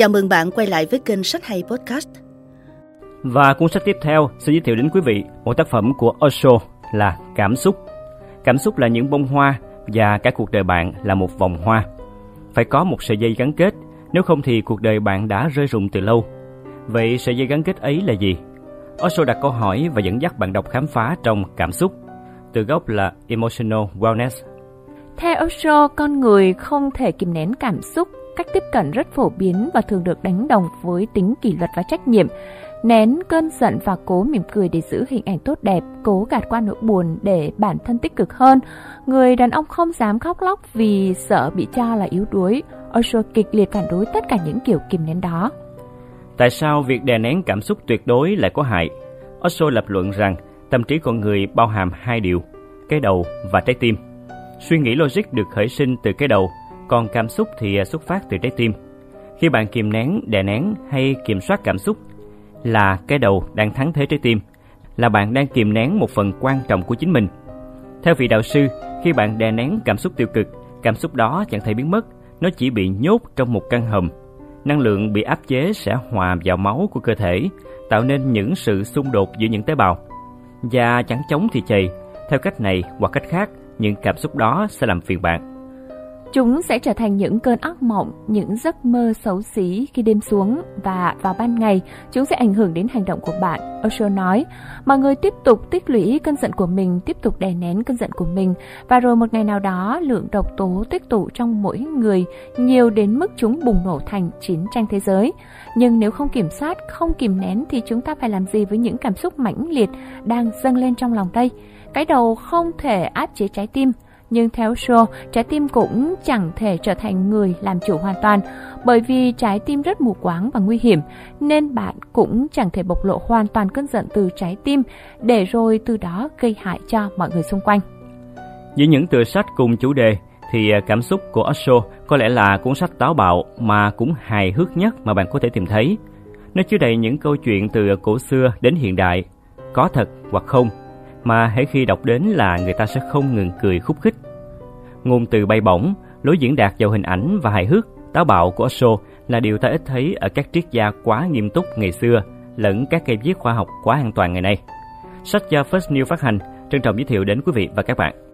Chào mừng bạn quay lại với kênh Sách Hay Podcast. Và cuốn sách tiếp theo sẽ giới thiệu đến quý vị một tác phẩm của Osho là Cảm xúc. Cảm xúc là những bông hoa và cả cuộc đời bạn là một vòng hoa. Phải có một sợi dây gắn kết, nếu không thì cuộc đời bạn đã rơi rụng từ lâu. Vậy sợi dây gắn kết ấy là gì? Osho đặt câu hỏi và dẫn dắt bạn đọc khám phá trong Cảm xúc, từ gốc là Emotional Wellness. Theo Osho, con người không thể kìm nén cảm xúc cách tiếp cận rất phổ biến và thường được đánh đồng với tính kỷ luật và trách nhiệm. Nén cơn giận và cố mỉm cười để giữ hình ảnh tốt đẹp, cố gạt qua nỗi buồn để bản thân tích cực hơn. Người đàn ông không dám khóc lóc vì sợ bị cho là yếu đuối. Osho kịch liệt phản đối tất cả những kiểu kìm nén đó. Tại sao việc đè nén cảm xúc tuyệt đối lại có hại? Osho lập luận rằng tâm trí con người bao hàm hai điều, cái đầu và trái tim. Suy nghĩ logic được khởi sinh từ cái đầu còn cảm xúc thì à, xuất phát từ trái tim. Khi bạn kìm nén, đè nén hay kiểm soát cảm xúc là cái đầu đang thắng thế trái tim, là bạn đang kìm nén một phần quan trọng của chính mình. Theo vị đạo sư, khi bạn đè nén cảm xúc tiêu cực, cảm xúc đó chẳng thể biến mất, nó chỉ bị nhốt trong một căn hầm. Năng lượng bị áp chế sẽ hòa vào máu của cơ thể, tạo nên những sự xung đột giữa những tế bào. Và chẳng chống thì chày, theo cách này hoặc cách khác, những cảm xúc đó sẽ làm phiền bạn. Chúng sẽ trở thành những cơn ác mộng, những giấc mơ xấu xí khi đêm xuống và vào ban ngày, chúng sẽ ảnh hưởng đến hành động của bạn. Osho nói, mọi người tiếp tục tích lũy cơn giận của mình, tiếp tục đè nén cơn giận của mình và rồi một ngày nào đó lượng độc tố tích tụ trong mỗi người nhiều đến mức chúng bùng nổ thành chiến tranh thế giới. Nhưng nếu không kiểm soát, không kìm nén thì chúng ta phải làm gì với những cảm xúc mãnh liệt đang dâng lên trong lòng đây? Cái đầu không thể áp chế trái tim, nhưng theo Shaw, trái tim cũng chẳng thể trở thành người làm chủ hoàn toàn, bởi vì trái tim rất mù quáng và nguy hiểm, nên bạn cũng chẳng thể bộc lộ hoàn toàn cơn giận từ trái tim, để rồi từ đó gây hại cho mọi người xung quanh. Với những tựa sách cùng chủ đề, thì à, cảm xúc của Osho có lẽ là cuốn sách táo bạo mà cũng hài hước nhất mà bạn có thể tìm thấy. Nó chứa đầy những câu chuyện từ cổ xưa đến hiện đại, có thật hoặc không, mà hãy khi đọc đến là người ta sẽ không ngừng cười khúc khích. Ngôn từ bay bổng, lối diễn đạt giàu hình ảnh và hài hước, táo bạo của Osho là điều ta ít thấy ở các triết gia quá nghiêm túc ngày xưa lẫn các cây viết khoa học quá an toàn ngày nay. Sách do First New phát hành, trân trọng giới thiệu đến quý vị và các bạn.